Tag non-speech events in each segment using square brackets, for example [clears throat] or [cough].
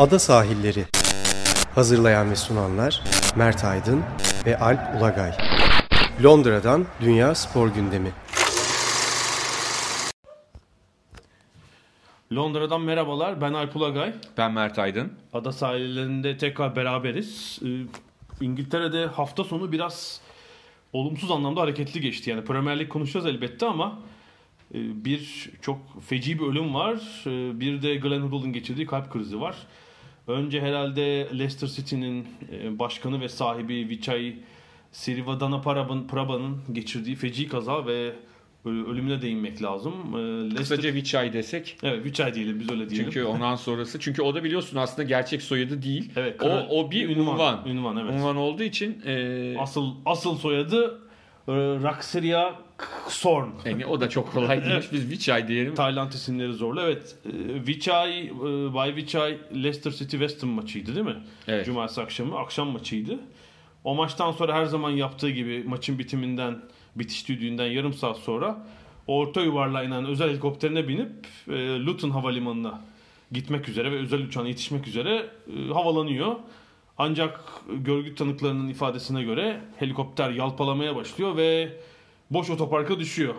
Ada Sahilleri Hazırlayan ve sunanlar Mert Aydın ve Alp Ulagay Londra'dan Dünya Spor Gündemi Londra'dan merhabalar. Ben Alp Ulagay. Ben Mert Aydın. Ada sahillerinde tekrar beraberiz. Ee, İngiltere'de hafta sonu biraz olumsuz anlamda hareketli geçti. Yani Premier Lig konuşacağız elbette ama e, bir çok feci bir ölüm var. E, Bir de Glenn Hoddle'ın geçirdiği kalp krizi var. Önce herhalde Leicester City'nin e, başkanı ve sahibi Vichai Sirivaddhanaprabha'nın Prabha'nın geçirdiği feci kaza ve ölümüne değinmek lazım. E, Leicester- Kısaca Vichai desek. Evet Vichai diyelim biz öyle diyelim. Çünkü ondan sonrası. Çünkü o da biliyorsun aslında gerçek soyadı değil. Evet, o, o bir ünvan, unvan. ünvan, evet. Unvan olduğu için e, Asıl asıl soyadı e, Rakseria Sorn. yani o da çok kolay değil. Biz Vichai diyelim. Tayland isimleri zorlu. Evet. E, Vichai, e, Bay Vichai Leicester City West Ham maçıydı değil mi? Evet. Cumartesi akşamı. Akşam maçıydı. O maçtan sonra her zaman yaptığı gibi maçın bitiminden, bitiş düdüğünden yarım saat sonra orta yuvarlığa inen özel helikopterine binip e, Luton Havalimanı'na gitmek üzere ve özel uçağına yetişmek üzere e, havalanıyor. Ancak görgü tanıklarının ifadesine göre helikopter yalpalamaya başlıyor ve boş otoparka düşüyor.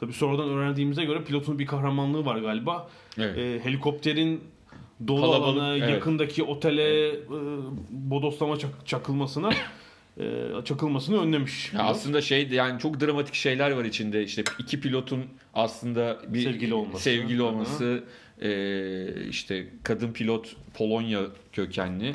Tabi sonradan öğrendiğimize göre pilotun bir kahramanlığı var galiba. Evet. E, helikopterin dolu Kalabalık, alana, evet. yakındaki otele e, bodoslama çak- çakılmasına e, çakılmasını önlemiş. Ya aslında şey yani çok dramatik şeyler var içinde. İşte iki pilotun aslında bir Sevgili olması. sevgili olması, e, işte kadın pilot Polonya kökenli.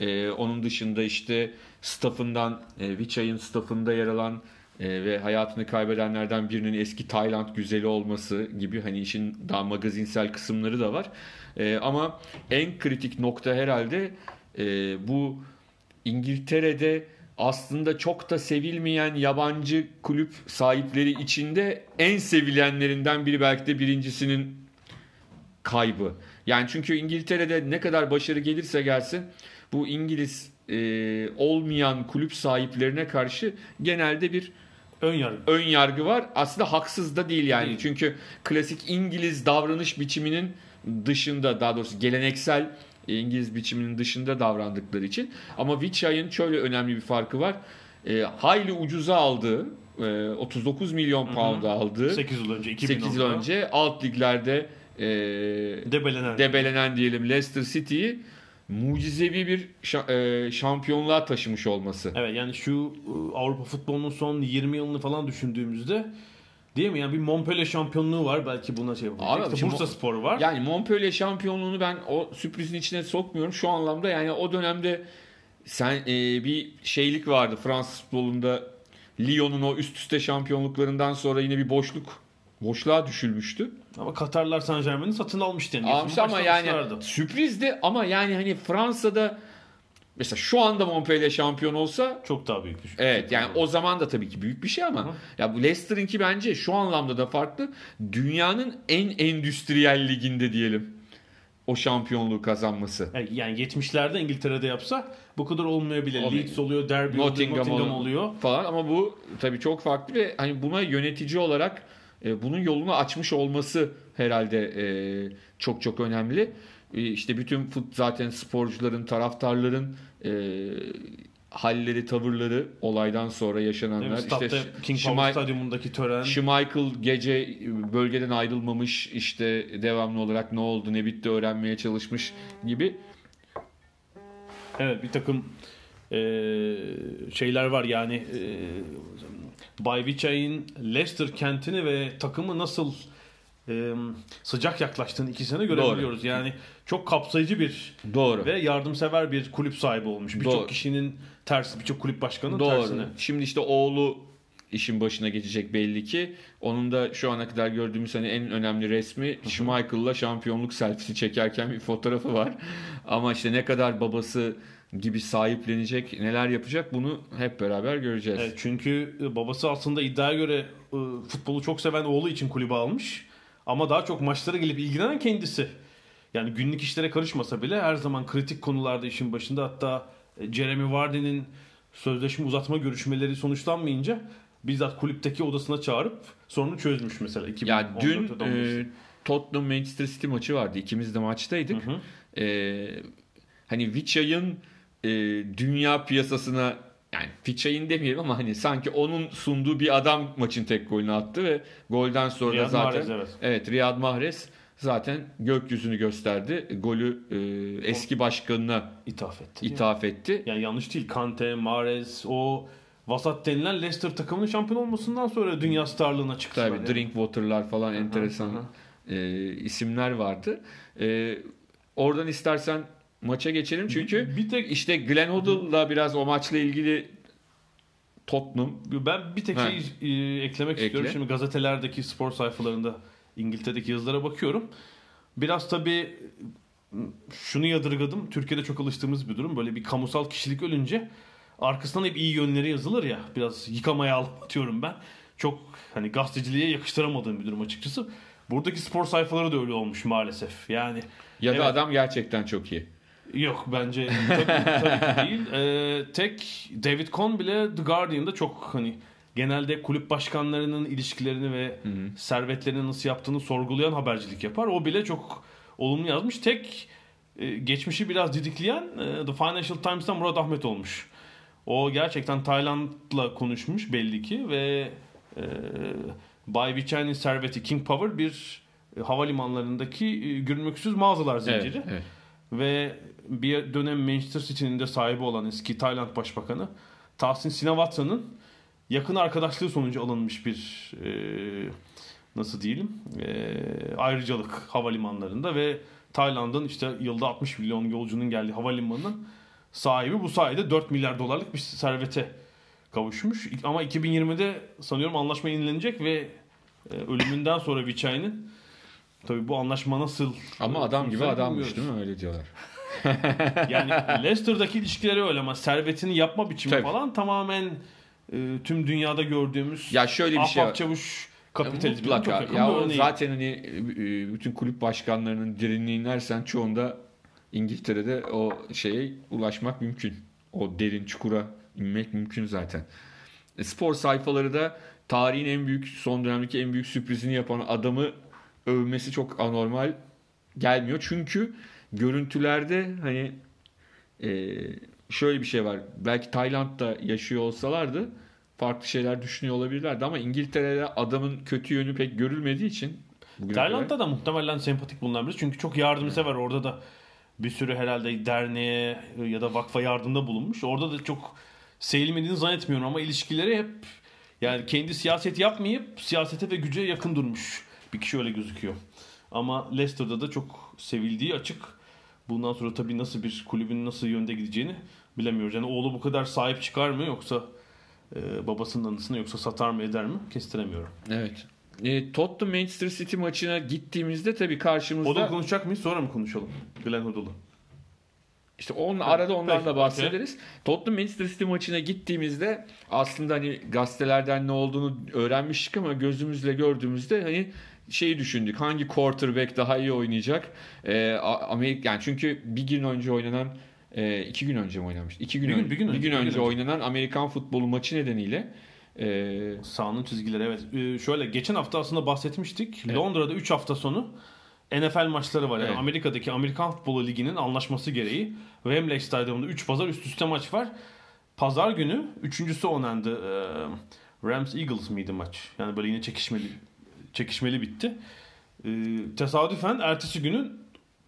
E, onun dışında işte staffından e, Vichay'ın staffında yer alan e, ve hayatını kaybedenlerden birinin eski Tayland güzeli olması gibi hani işin daha magazinsel kısımları da var. E, ama en kritik nokta herhalde e, bu İngiltere'de aslında çok da sevilmeyen yabancı kulüp sahipleri içinde en sevilenlerinden biri belki de birincisinin kaybı. Yani çünkü İngiltere'de ne kadar başarı gelirse gelsin bu İngiliz e, olmayan kulüp sahiplerine karşı genelde bir Ön yargı. ön yargı var. Aslında haksız da değil yani. Değil. Çünkü klasik İngiliz davranış biçiminin dışında daha doğrusu geleneksel İngiliz biçiminin dışında davrandıkları için. Ama Vichay'ın şöyle önemli bir farkı var. E, hayli ucuza aldığı, e, 39 milyon pound aldığı 8 yıl önce 2010'da 8 yıl önce alt liglerde e, debelenen. debelenen diyelim Leicester City'yi mucizevi bir e, şampiyonluğa taşımış olması. Evet yani şu e, Avrupa futbolunun son 20 yılını falan düşündüğümüzde değil mi? Yani bir Montpellier şampiyonluğu var belki buna şey yapacak. Abi İşte Bursa Spor var. Yani Montpellier şampiyonluğunu ben o sürprizin içine sokmuyorum şu anlamda. Yani o dönemde sen e, bir şeylik vardı Fransız futbolunda Lyon'un o üst üste şampiyonluklarından sonra yine bir boşluk boşluğa düşülmüştü. Ama Katarlar Saint Germain'i satın almıştı. Yani. Almış ama yani sürprizdi ama yani hani Fransa'da mesela şu anda Montpellier şampiyon olsa çok daha büyük bir şey. Evet yani o zaman da tabii ki büyük bir şey ama Hı. ya bu Leicester'ınki bence şu anlamda da farklı. Dünyanın en endüstriyel liginde diyelim o şampiyonluğu kazanması. Yani- Yani 70'lerde İngiltere'de yapsa bu kadar olmayabilir. Olmuyor. Leeds oluyor, Derby Nottingham, Nottingham, oluyor. falan ama bu tabii çok farklı ve hani buna yönetici olarak e, bunun yolunu açmış olması herhalde e, çok çok önemli. E, işte bütün fut zaten sporcuların, taraftarların e, halleri, tavırları olaydan sonra yaşananlar. Stad'da işte King Power Stadyumundaki tören. Schmeichel gece bölgeden ayrılmamış işte devamlı olarak ne oldu ne bitti öğrenmeye çalışmış gibi. Evet bir takım e, şeyler var yani e, Bay Vichay'in Leicester kentini ve takımı nasıl e, sıcak yaklaştığını ikisine görebiliyoruz. Yani çok kapsayıcı bir Doğru. ve yardımsever bir kulüp sahibi olmuş. Birçok Doğru. kişinin tersi, birçok kulüp başkanının Doğru. tersine. Şimdi işte oğlu işin başına geçecek belli ki. Onun da şu ana kadar gördüğümüz hani en önemli resmi Schmeichel'la şampiyonluk selfiesi çekerken bir fotoğrafı var. Ama işte ne kadar babası gibi sahiplenecek, neler yapacak bunu hep beraber göreceğiz. Evet, çünkü e, babası aslında iddiaya göre e, futbolu çok seven oğlu için kulübe almış. Ama daha çok maçlara gelip ilgilenen kendisi. Yani günlük işlere karışmasa bile her zaman kritik konularda işin başında. Hatta e, Jeremy Vardy'nin sözleşme uzatma görüşmeleri sonuçlanmayınca bizzat kulüpteki odasına çağırıp sorunu çözmüş mesela. Ya dün 2014'te e, Tottenham Manchester City maçı vardı. İkimiz de maçtaydık. Hı hı. E, hani Vichay'ın e, dünya piyasasına yani Vichay'ın demeyelim ama hani sanki onun sunduğu bir adam maçın tek golünü attı ve golden sonra Riyad zaten Mahrez, evet. evet Riyad Mahrez zaten gökyüzünü gösterdi. Golü e, eski başkanına İthaf etti. ithaf etti. Yani yanlış değil. Kante, Mahrez, o vasat denilen Leicester takımının şampiyon olmasından sonra dünya starlığına çıktı. Tabii Yani. Drinkwater'lar falan enteresan e, isimler vardı. E, oradan istersen maça geçelim çünkü Bir- tek- işte Glenn Hoddle'la biraz o maçla ilgili Tottenham Ben bir tek şey e, eklemek Ekle. istiyorum. Şimdi gazetelerdeki spor sayfalarında İngiltere'deki yazılara bakıyorum. Biraz tabii şunu yadırgadım. Türkiye'de çok alıştığımız bir durum. Böyle bir kamusal kişilik ölünce arkasından hep iyi yönleri yazılır ya. Biraz yıkamaya atıyorum ben. Çok hani gazeteciliğe yakıştıramadığım bir durum açıkçası. Buradaki spor sayfaları da öyle olmuş maalesef. Yani ya da Evet. adam gerçekten çok iyi. Yok bence tabii, tabii ki değil. [laughs] Ee, tek David Cohn bile The Guardian'da çok hani genelde kulüp başkanlarının ilişkilerini ve servetlerini nasıl yaptığını sorgulayan habercilik yapar. O bile çok olumlu yazmış. Tek e, geçmişi biraz didikleyen e, The Financial Times'tan Murat Ahmet olmuş. O gerçekten Tayland'la konuşmuş belli ki ve e, Bay Vichay'ın serveti King Power bir e, havalimanlarındaki e, görünmeksüz mağazalar zinciri. Evet, evet. Ve bir dönem Manchester City'nin de sahibi olan eski Tayland Başbakanı Tahsin Sinawatra'nın yakın arkadaşlığı sonucu alınmış bir e, nasıl diyelim e, ayrıcalık havalimanlarında ve Tayland'ın işte yılda 60 milyon yolcunun geldiği havalimanının sahibi bu sayede 4 milyar dolarlık bir servete kavuşmuş. Ama 2020'de sanıyorum anlaşma yenilenecek ve e, ölümünden sonra Vichay'ın tabii bu anlaşma nasıl Ama adam gibi adammış değil mi öyle diyorlar. [laughs] Yani Leicester'daki ilişkileri öyle ama servetini yapma biçimi Tabii. falan tamamen e, tüm dünyada gördüğümüz Ya şöyle bir şey çavuş kapitalizmin çok Mutlaka. yakın Ya o zaten hani e, bütün kulüp başkanlarının derinliğini inersen çoğunda İngiltere'de o şeye ulaşmak mümkün. O derin çukura inmek mümkün zaten. E, spor sayfaları da tarihin en büyük son dönemdeki en büyük sürprizini yapan adamı övmesi çok anormal gelmiyor. Çünkü görüntülerde hani e, şöyle bir şey var. Belki Tayland'da yaşıyor olsalardı farklı şeyler düşünüyor olabilirlerdi ama İngiltere'de adamın kötü yönü pek görülmediği için Tayland'da da muhtemelen sempatik bulunabilir. Çünkü çok yardımsever. Orada da bir sürü herhalde derneğe ya da vakfa yardımda bulunmuş. Orada da çok sevilmediğini zannetmiyorum ama ilişkileri hep yani kendi siyaset yapmayıp siyasete ve güce yakın durmuş. Bir kişi öyle gözüküyor. Ama Leicester'da da çok sevildiği açık. Bundan sonra tabii nasıl bir kulübün nasıl yönde gideceğini bilemiyoruz. Yani oğlu bu kadar sahip çıkar mı yoksa e, babasının anısını yoksa satar mı eder mi kestiremiyorum. Evet. E, Tottenham Manchester City maçına gittiğimizde tabii karşımızda Oda'yı konuşacak mıyız sonra mı konuşalım? Glenn Hoddle'ı. İşte onun arada ondan Peki, da bahsederiz. Tottenham Manchester City maçına gittiğimizde aslında hani gazetelerden ne olduğunu öğrenmiştik ama gözümüzle gördüğümüzde hani şeyi düşündük. Hangi quarterback daha iyi oynayacak? Ee, Amerika yani çünkü bir gün önce oynanan e, iki gün önce mi oynamış? İki gün, Bir gün- önce, bir gün önce, bir gün önce önce. oynanan Amerikan futbolu maçı nedeniyle e, Sahanın çizgileri evet. Ee, şöyle geçen hafta aslında bahsetmiştik. Evet. Londra'da 3 hafta sonu NFL maçları var. Yani Evet. Amerika'daki Amerikan Futbolu Ligi'nin anlaşması gereği Wembley Stadyumunda 3 pazar üst üste maç var. Pazar günü üçüncüsü oynandı. Ee, Rams Eagles miydi maç? Yani böyle yine çekişmeli çekişmeli bitti. Ee, tesadüfen ertesi günün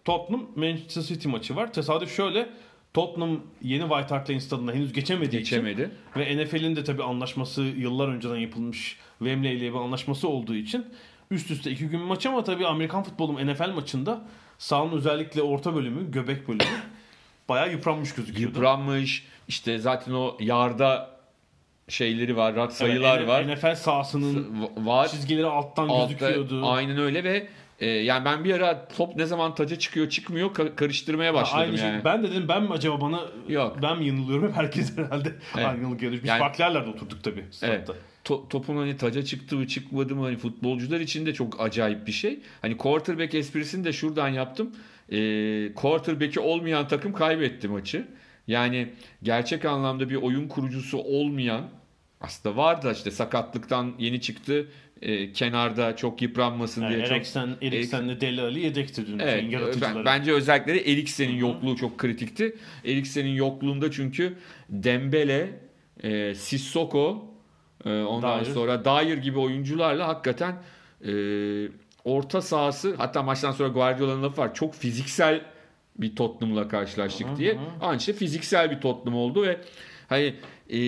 Tottenham Manchester City maçı var. Tesadüf şöyle Tottenham yeni White Hart Lane stadına henüz geçemediği için geçemedi. ve NFL'in de tabi anlaşması yıllar önceden yapılmış Wembley ile bir anlaşması olduğu için üst üste iki gün maç ama tabi Amerikan futbolu NFL maçında sahanın özellikle orta bölümü, göbek bölümü bayağı yıpranmış gözüküyordu. Yıpranmış. İşte zaten o yarda şeyleri var, rat Evet, sayılar N- var. NFL sahasının var. çizgileri alttan Altta- gözüküyordu. aynen öyle ve e, yani ben bir ara top ne zaman taca çıkıyor çıkmıyor ka- karıştırmaya Ha, başladım Aynı şey. yani. Ben dedim ben mi acaba bana Yok. ben mi yanılıyorum? Herkes [laughs] herhalde Evet. aynı yanılık görüyor. Biz Yani- farklı oturduk tabii. Evet. To- topun hani taca çıktı mı çıkmadı mı hani futbolcular için de çok acayip bir şey. Hani quarterback esprisini de şuradan yaptım. E, quarterback'i olmayan takım kaybetti maçı. Yani gerçek anlamda bir oyun kurucusu olmayan aslında var da işte sakatlıktan yeni çıktı. E, kenarda çok yıpranmasın Yani diye çok Eriksen, Eriksen'le Deli Ali yedekti dün Evet, yaratıcıları. ben, bence özellikle Eriksen'in yokluğu çok kritikti. Eriksen'in yokluğunda çünkü Dembele, e, Sissoko, e, ondan Dyer. sonra Dyer gibi oyuncularla hakikaten e, orta sahası hatta maçtan sonra Guardiola'nın lafı var. Çok fiziksel bir Tottenham'la karşılaştık diye. Ama işte fiziksel bir Tottenham oldu ve hani e,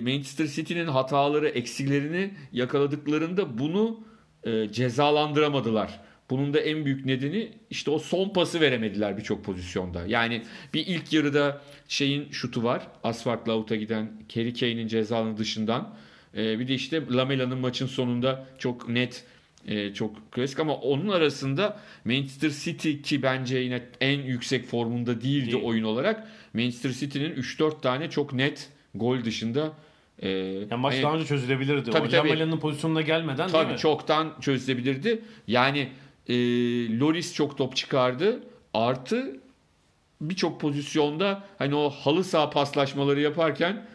Manchester City'nin hataları, eksilerini yakaladıklarında bunu e, cezalandıramadılar. Bunun da en büyük nedeni işte o son pası veremediler birçok pozisyonda. Yani bir ilk yarıda şeyin şutu var. Asfalt Laut'a giden Kerry Kane'in cezalı dışından. E, bir de işte Lamela'nın maçın sonunda çok net e, çok klasik ama onun arasında Manchester City ki bence yine en yüksek formunda değildi Değil. oyun olarak. Manchester City'nin 3-4 tane çok net gol dışında e, yani maç hani- daha önce çözülebilirdi. Tabii, o tabii. Pozisyonuna gelmeden değil Tabii mi? çoktan çözülebilirdi. Yani e, Loris çok top çıkardı. Artı birçok pozisyonda hani o halı saha paslaşmaları yaparken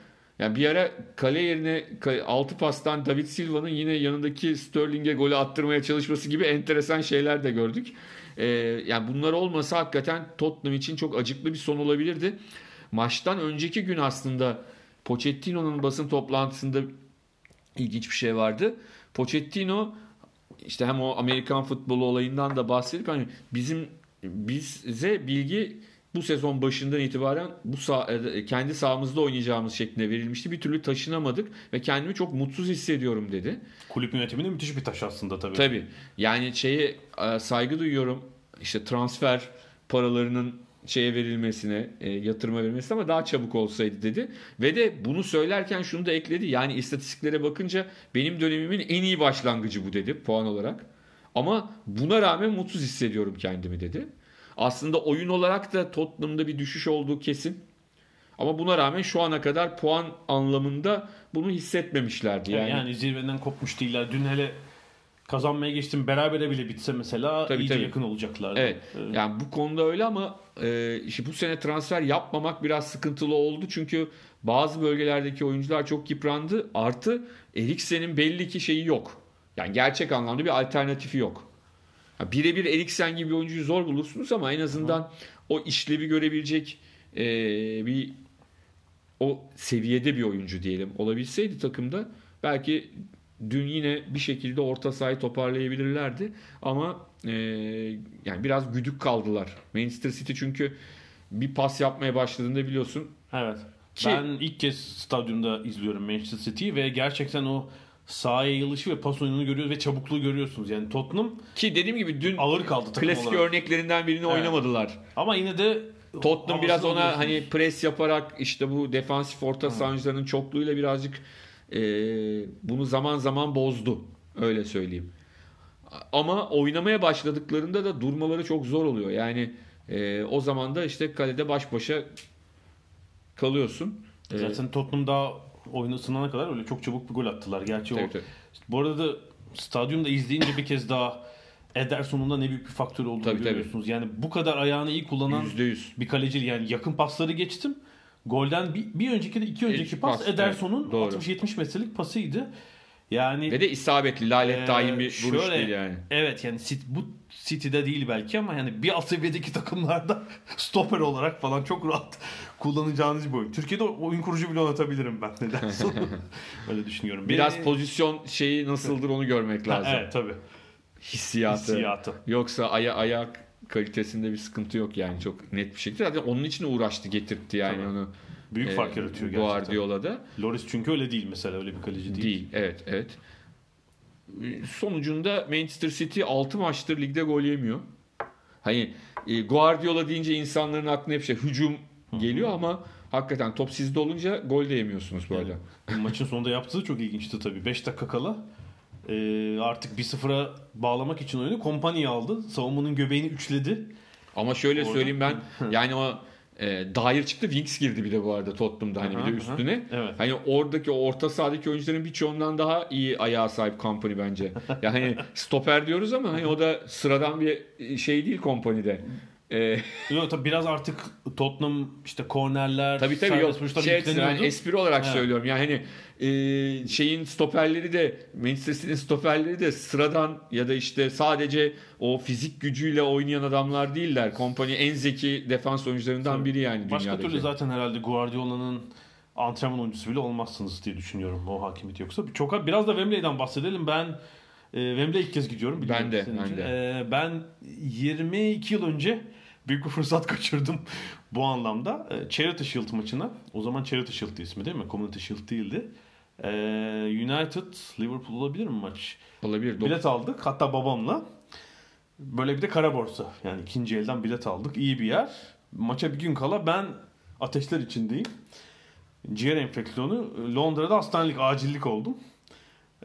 yani bir ara kale yerine 6 pastan David Silva'nın yine yanındaki Sterling'e golü attırmaya çalışması gibi enteresan şeyler de gördük. E, yani bunlar olmasa hakikaten Tottenham için çok acıklı bir son olabilirdi. Maçtan önceki gün aslında Pochettino'nun basın toplantısında ilginç bir şey vardı. Pochettino işte hem o Amerikan futbolu olayından da bahsedip hani bizim bize bilgi bu sezon başından itibaren bu sah- e, kendi sahamızda oynayacağımız şeklinde verilmişti. Bir türlü taşınamadık ve kendimi çok mutsuz hissediyorum dedi. Kulüp yönetiminde müthiş bir taş aslında tabii. Tabii. Yani şeye e, saygı duyuyorum. İşte transfer paralarının şeye verilmesine, e, yatırıma verilmesine ama daha çabuk olsaydı dedi. Ve de bunu söylerken şunu da ekledi. Yani istatistiklere bakınca benim dönemimin en iyi başlangıcı bu dedi puan olarak. Ama buna rağmen mutsuz hissediyorum kendimi dedi. Aslında oyun olarak da Tottenham'da bir düşüş olduğu kesin. Ama buna rağmen şu ana kadar puan anlamında bunu hissetmemişlerdi. Yani, Yani, zirveden kopmuş değiller. Dün hele kazanmaya geçtim berabere bile bitse mesela Tabii, iyice tabii. yakın olacaklardı. Evet. Ee, Yani bu konuda öyle ama e, işte bu sene transfer yapmamak biraz sıkıntılı oldu. Çünkü bazı bölgelerdeki oyuncular çok yıprandı. Artı Eriksen'in belli ki şeyi yok. Yani gerçek anlamda bir alternatifi yok. Birebir Eriksen gibi bir oyuncuyu zor bulursunuz ama en azından o işlevi görebilecek e, bir o seviyede bir oyuncu diyelim olabilseydi takımda belki dün yine bir şekilde orta sahayı toparlayabilirlerdi ama e, yani biraz güdük kaldılar. Manchester City çünkü bir pas yapmaya başladığında biliyorsun Evet. Ki- Ben ilk kez stadyumda izliyorum Manchester City'yi ve gerçekten o saha yayılışı ve pas oyununu görüyoruz ve çabukluğu görüyorsunuz. Yani Tottenham ki dediğim gibi dün ağır kaldı takım klasik olarak. örneklerinden birini Evet. oynamadılar. Ama yine de Tottenham biraz ona hani pres yaparak işte bu defansif orta saha oyuncularının çokluğuyla birazcık e, bunu zaman zaman bozdu. Öyle söyleyeyim. Ama oynamaya başladıklarında da durmaları çok zor oluyor. Yani e, o zaman da işte kalede baş başa kalıyorsun. E, Zaten Tottenham daha oyunu ısınana kadar öyle çok çabuk bir gol attılar. Gerçi tabii, o tabii. bu arada da stadyumda izleyince bir kez daha Ederson'un da ne büyük bir faktör olduğunu Tabii, tabii. görüyorsunuz. Yani bu kadar ayağını iyi kullanan %100. bir kaleci yani yakın pasları geçtim. Golden bir, bir önceki de iki önceki pas, pas, Ederson'un evet, doğru. 60-70 metrelik pasıydı. Yani Ve de isabetli, lalet Ee, daim bir vuruş şöyle, değil yani. Evet yani bu City'de değil belki ama yani bir alt seviyedeki takımlarda [laughs] stoper olarak falan çok rahat kullanacağınız bir oyun. Türkiye'de oyun kurucu bile oynatabilirim ben nedense. [laughs] Öyle düşünüyorum. Biraz Beni- pozisyon şeyi nasıldır onu görmek Ha, lazım. Evet tabii. Hissiyatı. Hissiyatı. Yoksa aya ayak kalitesinde bir sıkıntı yok yani çok net bir şekilde. Zaten onun için uğraştı getirtti yani Tabii. onu. Büyük e, fark yaratıyor gerçekten. Guardiola'da. Loris çünkü öyle değil mesela öyle bir kaleci değil. Değil. Evet, evet. Sonucunda Manchester City 6 maçtır ligde gol yemiyor. Hani e, Guardiola deyince insanların aklına hep şey hücum geliyor ama hakikaten top sizde olunca gol de yemiyorsunuz bu arada. Maçın sonunda yaptığı çok ilginçti tabii. 5 dakika kala e, artık 1-0'a bağlamak için oyunu kompanya aldı. Savunmanın göbeğini üçledi. Ama şöyle Orada- söyleyeyim ben yani o e, Dyer çıktı Winks girdi bir de bu arada Tottenham'da hani Aha, bir de aha. üstüne. Evet. Hani oradaki o orta sahadaki oyuncuların birçoğundan daha iyi ayağa sahip Company bence. Yani [laughs] stoper diyoruz ama hani o da sıradan bir şey değil Company'de. Ee, Yok tabii biraz artık Tottenham işte kornerler, tabii tabii yok. Şey, yükleniyordu. yani espri olarak Evet. söylüyorum. Yani hani e, şeyin stoperleri de Manchester City'nin stoperleri de sıradan ya da işte sadece o fizik gücüyle oynayan adamlar değiller. Kompany en zeki defans oyuncularından Tabii. biri yani Başka dünyadaki. türlü zaten herhalde Guardiola'nın antrenman oyuncusu bile olmazsınız diye düşünüyorum o hakimiyet yoksa. Çok biraz da Wembley'den bahsedelim. Ben e, Wembley'e ilk kez gidiyorum. Ben de, ben de. E, ben 22 yıl önce büyük bir fırsat [laughs] kaçırdım bu anlamda. E, Charity Shield maçına. O zaman Charity Shield'di ismi değil mi? Community Shield değildi. E, United Liverpool olabilir mi maç? Olabilir. Bilet aldık hatta babamla. Böyle bir de kara borsa. Yani ikinci elden bilet aldık. İyi bir yer. Maça bir gün kala ben ateşler içindeyim. Ciğer enfeksiyonu. Londra'da hastanelik, acillik oldum.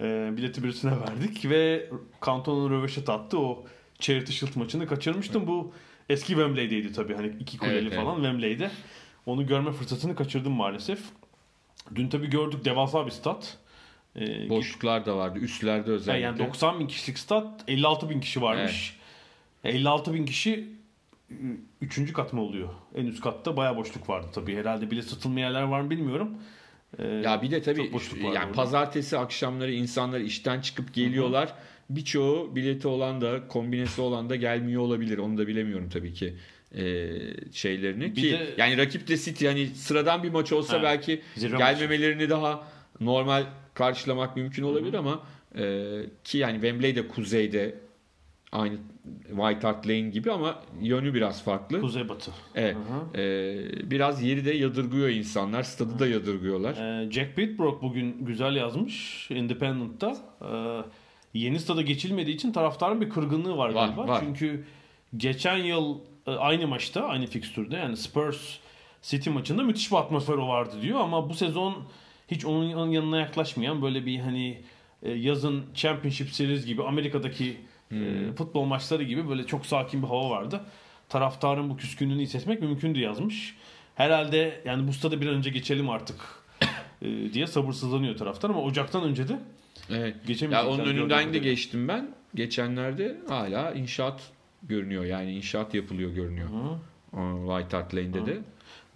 Ee, bileti birisine [laughs] verdik ve Cantona'nın röveşat attı. O Charity Shield maçını kaçırmıştım. Bu eski Wembley'deydi tabii. Hani iki kuleli Evet, evet. falan Wembley'de. Onu görme fırsatını kaçırdım maalesef. Dün tabii gördük devasa bir stat. Ee, Boşluklar da vardı. Üstlerde özellikle. yani 90 bin kişilik stat 56 bin kişi varmış. 56 bin kişi üçüncü kat mı oluyor? En üst katta bayağı boşluk vardı tabii. Herhalde bile satılmayan yerler var mı bilmiyorum. Ee, Ya bir de tabii yani orada. pazartesi akşamları insanlar işten çıkıp geliyorlar. Birçoğu bileti olan da kombinesi olan da gelmiyor olabilir. Onu da bilemiyorum tabii ki e, şeylerini Bir ki de- yani rakip de City yani sıradan bir maç olsa Ha, belki gelmemelerini daha normal karşılamak mümkün olabilir ama e, ki yani Wembley de kuzeyde aynı White Hart Lane gibi ama yönü biraz farklı. Kuzey Batı. Evet. Hı hı. E, biraz yeri de yadırgıyor insanlar. Stadı da yadırgıyorlar. Ee, Jack Pitbrook bugün güzel yazmış Independent'ta. Ee, yeni stada geçilmediği için taraftarın bir kırgınlığı var, Var, galiba. var. Çünkü geçen yıl e, aynı maçta, aynı fikstürde yani Spurs City maçında müthiş bir atmosfer vardı diyor ama bu sezon hiç onun yanına yaklaşmayan böyle bir hani e, yazın Championship Series gibi Amerika'daki e, futbol maçları gibi böyle çok sakin bir hava vardı. Taraftarın bu küskünlüğünü hissetmek mümkündü yazmış. Herhalde yani bu stada bir an önce geçelim artık diye sabırsızlanıyor taraftar ama Ocak'tan önce de Evet. Ya onun önünden de geçtim ben. Geçenlerde hala inşaat görünüyor. Yani inşaat yapılıyor görünüyor. Hı. White Hart Lane'de de.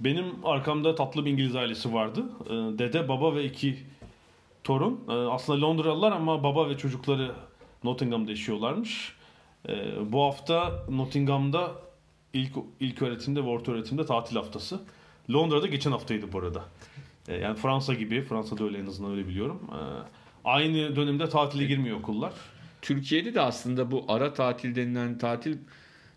Benim arkamda tatlı bir İngiliz ailesi vardı. Ee, Dede, baba ve iki torun. Ee, Aslında Londralılar ama baba ve çocukları Nottingham'da yaşıyorlarmış. Ee, Bu hafta Nottingham'da ilk ilk öğretimde ve orta öğretimde tatil haftası. Londra'da geçen haftaydı bu arada. Yani Fransa gibi, Fransa'da öyle en azından öyle biliyorum. Ee, Aynı dönemde tatile girmiyor okullar. Türkiye'de de aslında bu ara tatil denilen tatil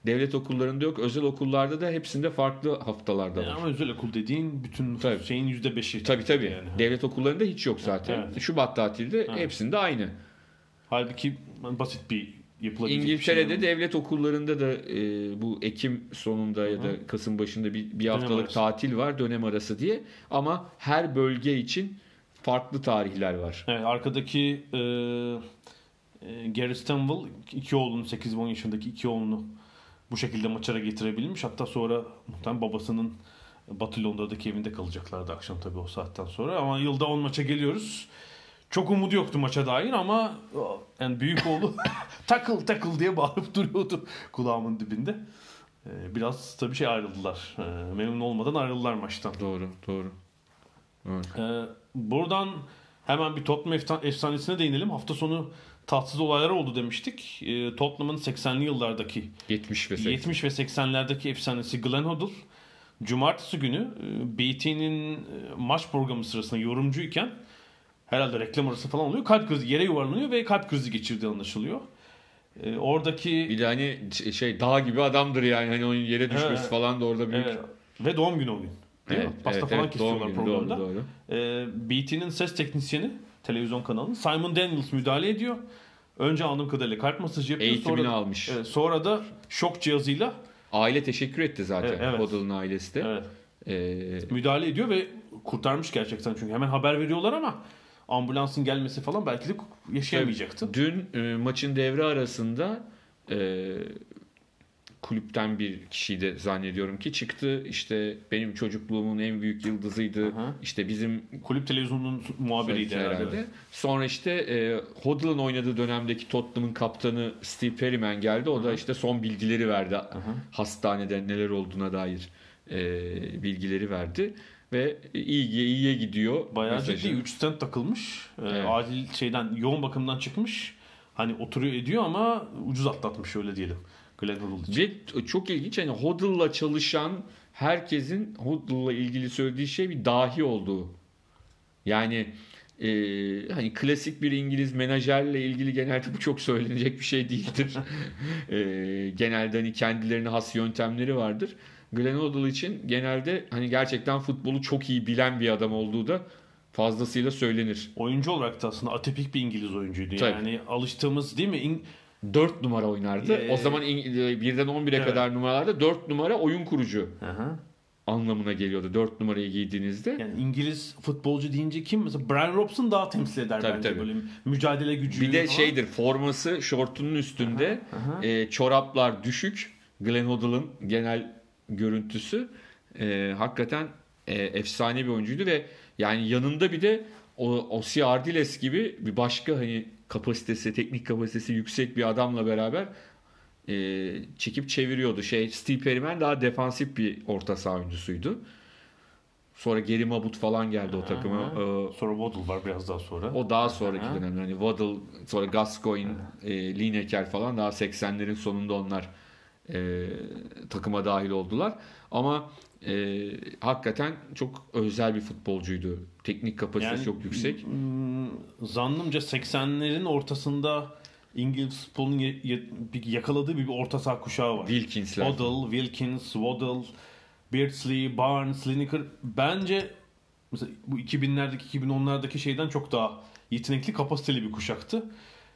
devlet okullarında yok. Özel okullarda da hepsinde farklı haftalarda var. Ama özel okul dediğin bütün Tabii. şeyin yüzde beşi. Tabii tabii. Yani. Devlet okullarında hiç yok zaten. Evet. Şubat tatilde Evet. hepsinde aynı. Halbuki basit bir yapılabilecek İngiltere'de bir şey. devlet okullarında da e, bu Ekim sonunda ya da Kasım başında bir, bir haftalık tatil var dönem arası diye. Ama her bölge için farklı tarihler var. Evet, arkadaki e, e, Gary Stanwell iki oğlunun 8-10 yaşındaki iki oğlunu bu şekilde maçlara getirebilmiş. Hatta sonra muhtemelen babasının Batı Londra'daki evinde kalacaklardı akşam tabii o saatten sonra. Ama yılda 10 maça geliyoruz. Çok umudu yoktu maça dair ama yani büyük oğlu [laughs] takıl takıl diye bağırıp duruyordu kulağımın dibinde. E, Biraz tabii şey ayrıldılar. E, Memnun olmadan ayrıldılar maçtan. Doğru, doğru. Evet. Ee, buradan hemen bir Tottenham efsanesine değinelim. Hafta sonu tatsız olaylar oldu demiştik. Ee, Tottenham'ın 80'li yıllardaki 70 ve 80. 70 ve 80'lerdeki efsanesi Glenn Hoddle Cumartesi günü e, BT'nin e, maç programı sırasında yorumcuyken herhalde reklam arası falan oluyor. Kalp krizi yere yuvarlanıyor ve kalp krizi geçirdiği anlaşılıyor. Ee, oradaki Bir de hani şey dağ gibi adamdır yani. Hani onun yere düşmesi Evet. falan da orada büyük. Evet, ve doğum günü o gün. Değil mi? Evet, Pasta evet, falan evet, kesiyorlar programda. Doğru, doğru. Ee, BT'nin ses teknisyeni televizyon kanalı Simon Daniels müdahale ediyor. Önce anladığım kadarıyla kalp masajı yapıyor. Eğitimini sonra, almış. Evet, sonra da şok cihazıyla Aile teşekkür etti zaten. Evet, evet. Hoddle'ın ailesi de. evet, Ee, müdahale ediyor ve kurtarmış gerçekten. Çünkü hemen haber veriyorlar ama ambulansın gelmesi falan belki de yaşayamayacaktı. Dün e, maçın devre arasında e, kulüpten bir kişiydi zannediyorum ki çıktı işte benim çocukluğumun en büyük yıldızıydı. Aha. İşte bizim Kulüp televizyonunun muhabiriydi herhalde. herhalde. Sonra işte e, Hoddle'ın oynadığı dönemdeki Tottenham'ın kaptanı Steve Perryman geldi. O da işte son bilgileri verdi. Hastanede neler olduğuna dair e, bilgileri verdi. Ve iyiye iyiye gidiyor. Bayağı mesajı. ciddi 3 stent takılmış. Ee, Evet. Acil şeyden yoğun bakımdan çıkmış. Hani oturuyor ediyor ama ucuz atlatmış öyle diyelim. Glenn Hoddle için. Ve çok ilginç hani Hoddle'la çalışan herkesin Hoddle'la ilgili söylediği şey bir dahi olduğu. Yani e, hani klasik bir İngiliz menajerle ilgili genelde bu çok söylenecek bir şey değildir. [laughs] e, genelde hani kendilerine has yöntemleri vardır. Glenn Hoddle için genelde hani gerçekten futbolu çok iyi bilen bir adam olduğu da fazlasıyla söylenir. Oyuncu olarak da aslında atipik bir İngiliz oyuncuydu. Tabii. Yani alıştığımız değil mi? İng- 4 numara oynardı. Ee, o zaman e, birden 11'e evet. kadar numaralarda 4 numara oyun kurucu. Aha. anlamına geliyordu 4 numarayı giydiğinizde. Yani İngiliz futbolcu deyince kim? Mesela Brian Robson daha temsil eder Tabii, bence tabii. böyle mücadele gücü. bir de falan. şeydir forması şortunun üstünde aha. e, çoraplar düşük. Glenn Hoddle'ın genel görüntüsü e, hakikaten e, efsane bir oyuncuydu ve yani yanında bir de o Osi Ardiles gibi bir başka hani kapasitesi, teknik kapasitesi yüksek bir adamla beraber e, çekip çeviriyordu. Şey Steve Perryman daha defansif bir orta saha oyuncusuydu. Sonra Geri Mabut falan geldi o takıma. Ee, Sonra Waddle var biraz daha sonra. o daha sonraki Aha. dönemler. Hani Waddle, sonra Gascoigne, e, Lineker falan daha 80'lerin sonunda onlar e, takıma dahil oldular. Ama e, hakikaten çok özel bir futbolcuydu. Teknik kapasitesi çok yüksek. Zannımca 80'lerin ortasında İngiliz bir yakaladığı bir orta saha kuşağı var. Wilkins'ler. Waddle, Wilkins, Waddle, Beardsley, Barnes, Lineker bence mesela bu 2000'lerdeki 2010'lardaki şeyden çok daha yetenekli kapasiteli bir kuşaktı.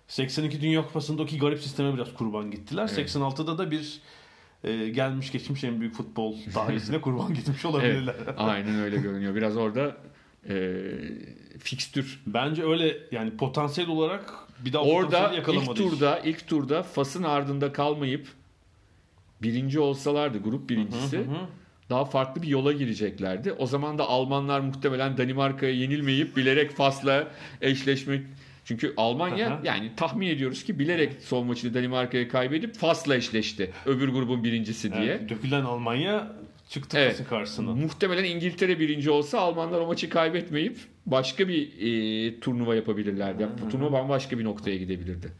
82 Dünya Kupası'ndaki garip sisteme biraz kurban gittiler. Evet. 86'da da bir e, gelmiş geçmiş en büyük futbol [laughs] dahilisine kurban gitmiş olabilirler. Evet, aynen öyle görünüyor. Biraz orada e, fikstür Bence öyle yani potansiyel olarak bir daha Orada ilk yakalamadı hiç. turda ilk turda Fas'ın ardında kalmayıp birinci olsalardı grup birincisi Hı hı. daha farklı bir yola gireceklerdi. O zaman da Almanlar muhtemelen Danimarka'ya yenilmeyip bilerek Fas'la eşleşmek çünkü Almanya Aha. yani tahmin ediyoruz ki bilerek son maçını Danimarka'ya kaybedip Fas'la eşleşti. Öbür grubun birincisi diye. Evet, dökülen Almanya çıktı Evet. Karşısına. Muhtemelen İngiltere birinci olsa Almanlar o maçı kaybetmeyip başka bir e, turnuva yapabilirlerdi. Yani bu turnuva bambaşka bir noktaya gidebilirdi.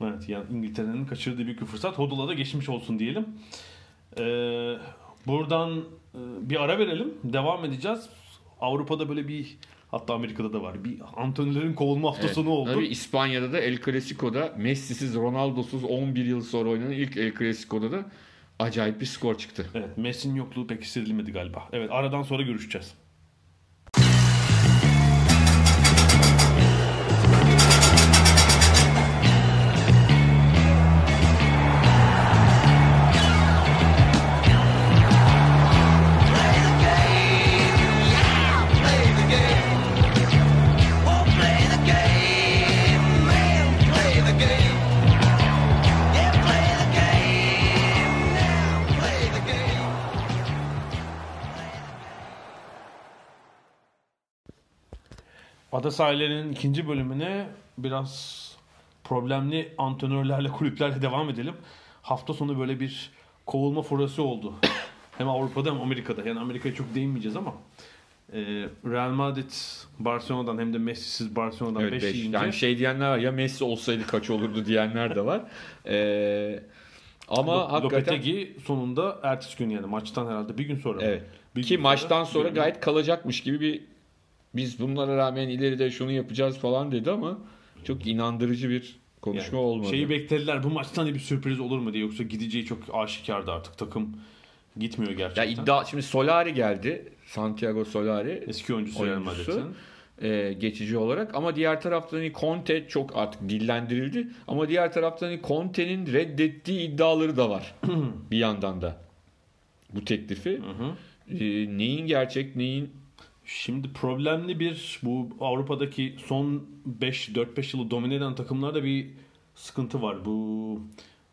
Evet yani İngiltere'nin kaçırdığı büyük bir fırsat. Hodul'a da geçmiş olsun diyelim. Ee, buradan e, bir ara verelim. Devam edeceğiz. Avrupa'da böyle bir hatta Amerika'da da var. Bir antrenörlerin kovulma hafta Evet. sonu oldu. Tabii İspanya'da da El Clasico'da Messi'siz Ronaldo'suz 11 yıl sonra oynanan ilk El Clasico'da da acayip bir skor çıktı. Evet, Messi'nin yokluğu pek hissedilmedi galiba. Evet, aradan sonra görüşeceğiz. Sahillerinin ikinci bölümüne biraz problemli antrenörlerle, kulüplerle devam edelim. Hafta sonu böyle bir kovulma furyası oldu. hem Avrupa'da hem Amerika'da. Yani Amerika'ya çok değinmeyeceğiz ama. e, Real Madrid Barcelona'dan hem de Messi'siz Barcelona'dan 5 Evet, beş. yiyince. Yani şey diyenler var ya Messi olsaydı kaç olurdu diyenler de var. Ee, ama Lo- hakikaten Lopetegi sonunda ertesi gün yani maçtan herhalde bir gün sonra. Evet. Bir Ki gün maçtan sonra görünüyor. gayet kalacakmış gibi bir biz bunlara rağmen ileride şunu yapacağız falan dedi ama çok inandırıcı bir konuşma Yani olmadı. Şeyi beklediler bu maçtan da bir sürpriz olur mu diye yoksa gideceği çok aşikardı artık takım gitmiyor ya gerçekten. iddia şimdi Solari geldi. Santiago Solari Eski oyuncusu oyuncusu. E, geçici olarak ama diğer taraftan hani Conte çok artık dillendirildi ama diğer taraftan hani Conte'nin reddettiği iddiaları da var [clears throat] bir yandan da bu teklifi. Hı hı. E, neyin gerçek neyin Şimdi problemli bir bu Avrupa'daki son 5 4-5 yılı domine eden takımlarda bir sıkıntı var. Bu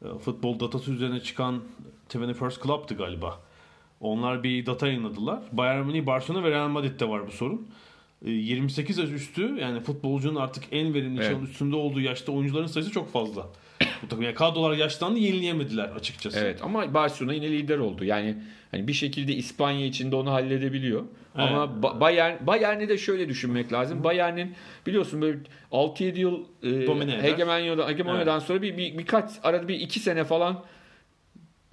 e, futbol datası üzerine çıkan 21st Club'tı galiba. Onlar bir data yayınladılar. Bayern Münih, Barcelona ve Real Madrid'de var bu sorun. E, 28 yaş üstü yani futbolcunun artık en verimli Evet. çağın üstünde olduğu yaşta oyuncuların sayısı çok fazla. Bu takım yani kadrolar yaşlandı yenileyemediler açıkçası. Evet ama Barcelona yine lider oldu. Yani hani bir şekilde İspanya içinde onu halledebiliyor. Ama Ba- Bayern Bayern'i de şöyle düşünmek lazım. Bayern'in biliyorsun böyle 6-7 yıl e, hegemonyadan, hegemonyadan sonra bir, bir birkaç arada bir iki sene falan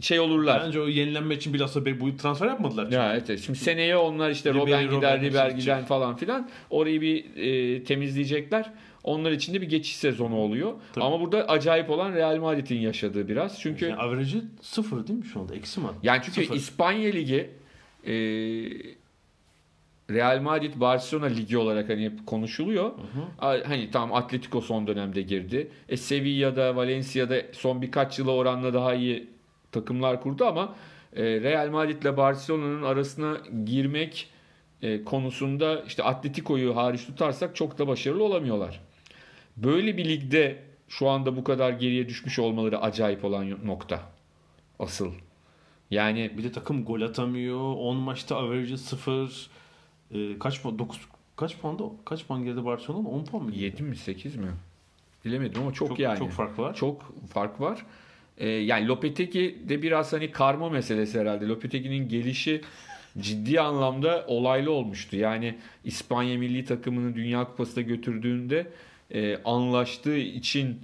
şey olurlar. Bence o yenilenme için bilhassa be- bu transfer yapmadılar. çünkü. Ya evet, evet. Şimdi seneye onlar işte Robben gider, Riber gider falan filan. Orayı bir e, temizleyecekler. Onlar için de bir geçiş sezonu oluyor. Tabii. Ama burada acayip olan Real Madrid'in yaşadığı biraz. Çünkü Yani average'i sıfır değil mi şu anda? Eksi mi? Yani çünkü Sıfır. İspanya Ligi e, Real Madrid Barcelona Ligi olarak hani hep konuşuluyor. A- Hani tamam Atletico son dönemde girdi. E Sevilla'da, Valencia'da son birkaç yıla oranla daha iyi takımlar kurdu ama e, Real Madrid ile Barcelona'nın arasına girmek e, konusunda işte Atletico'yu hariç tutarsak çok da başarılı olamıyorlar. Böyle bir ligde şu anda bu kadar geriye düşmüş olmaları acayip olan nokta. Asıl. Yani Bir de takım gol atamıyor. 10 maçta average'i 0. Ee, kaç puan? 9 kaç puanda? Kaç puan geride Barcelona? 10 puan mı? 7 mi 8 mi? Bilemedim ama çok, Çok, yani. çok fark var. Çok fark var. Ee, yani Lopetegi de biraz hani karma meselesi herhalde. Lopetegi'nin gelişi ciddi anlamda olaylı olmuştu. Yani İspanya milli takımını Dünya Kupası'na götürdüğünde e, anlaştığı için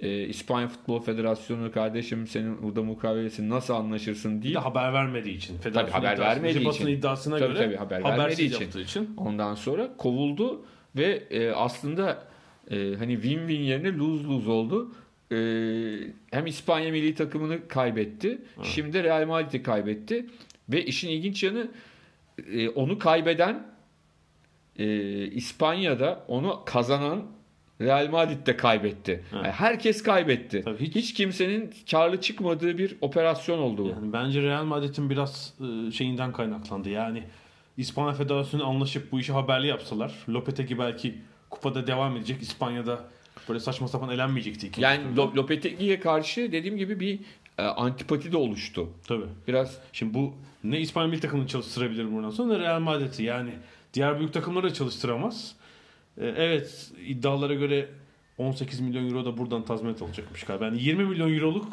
e, İspanya Futbol Federasyonu kardeşim senin burada mukavelesin nasıl anlaşırsın deyip de haber vermediği için. Federasyon haber iddiasına, vermediği için. iddiasına Tabii göre tabii, haber vermediği için. için. Ondan sonra kovuldu ve e, aslında e, hani win-win yerine lose-lose oldu. E, hem İspanya milli takımını kaybetti. Şimdi de Real Madrid'i kaybetti. Ve işin ilginç yanı e, onu kaybeden e, İspanya'da onu kazanan Real Madrid de kaybetti. Evet. Yani herkes kaybetti. Tabii hiç- hiç... kimsenin karlı çıkmadığı bir operasyon oldu bu. Yani bence Real Madrid'in biraz e, şeyinden kaynaklandı. Yani İspanya Federasyonu anlaşıp bu işi haberli yapsalar Lopetegi belki kupada devam edecek. İspanya'da böyle saçma sapan elenmeyecekti. Yani turda. Lo- Lopetegui'ye karşı dediğim gibi bir e, antipati de oluştu. Tabii. Biraz Şimdi bu ne İspanya milli takımını çalıştırabilir buradan sonra ne Real Madrid'i. Yani diğer büyük takımları da çalıştıramaz. Ee, evet iddialara göre 18 milyon euro da buradan tazminat alacakmış galiba. Yani 20 milyon euroluk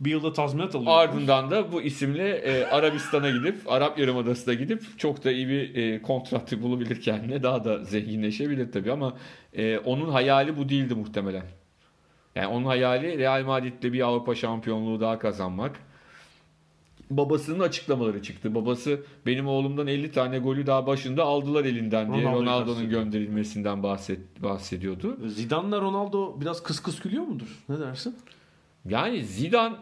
bir yılda tazminat alıyor. ardından da bu isimle e, Arabistan'a gidip Arap Yarımadası'na gidip çok da iyi bir e, kontratı bulabilir kendine. Daha da zenginleşebilir tabii ama e, onun hayali bu değildi muhtemelen. Yani onun hayali Real Madrid'le bir Avrupa şampiyonluğu daha kazanmak. Babasının açıklamaları çıktı. Babası benim oğlumdan 50 tane golü daha başında aldılar elinden diye Ronaldo'yu Ronaldo'nun kastediyor. gönderilmesinden bahset, bahsediyordu. Zidane'la Ronaldo biraz kıs kıs gülüyor mudur? Ne dersin? Yani Zidane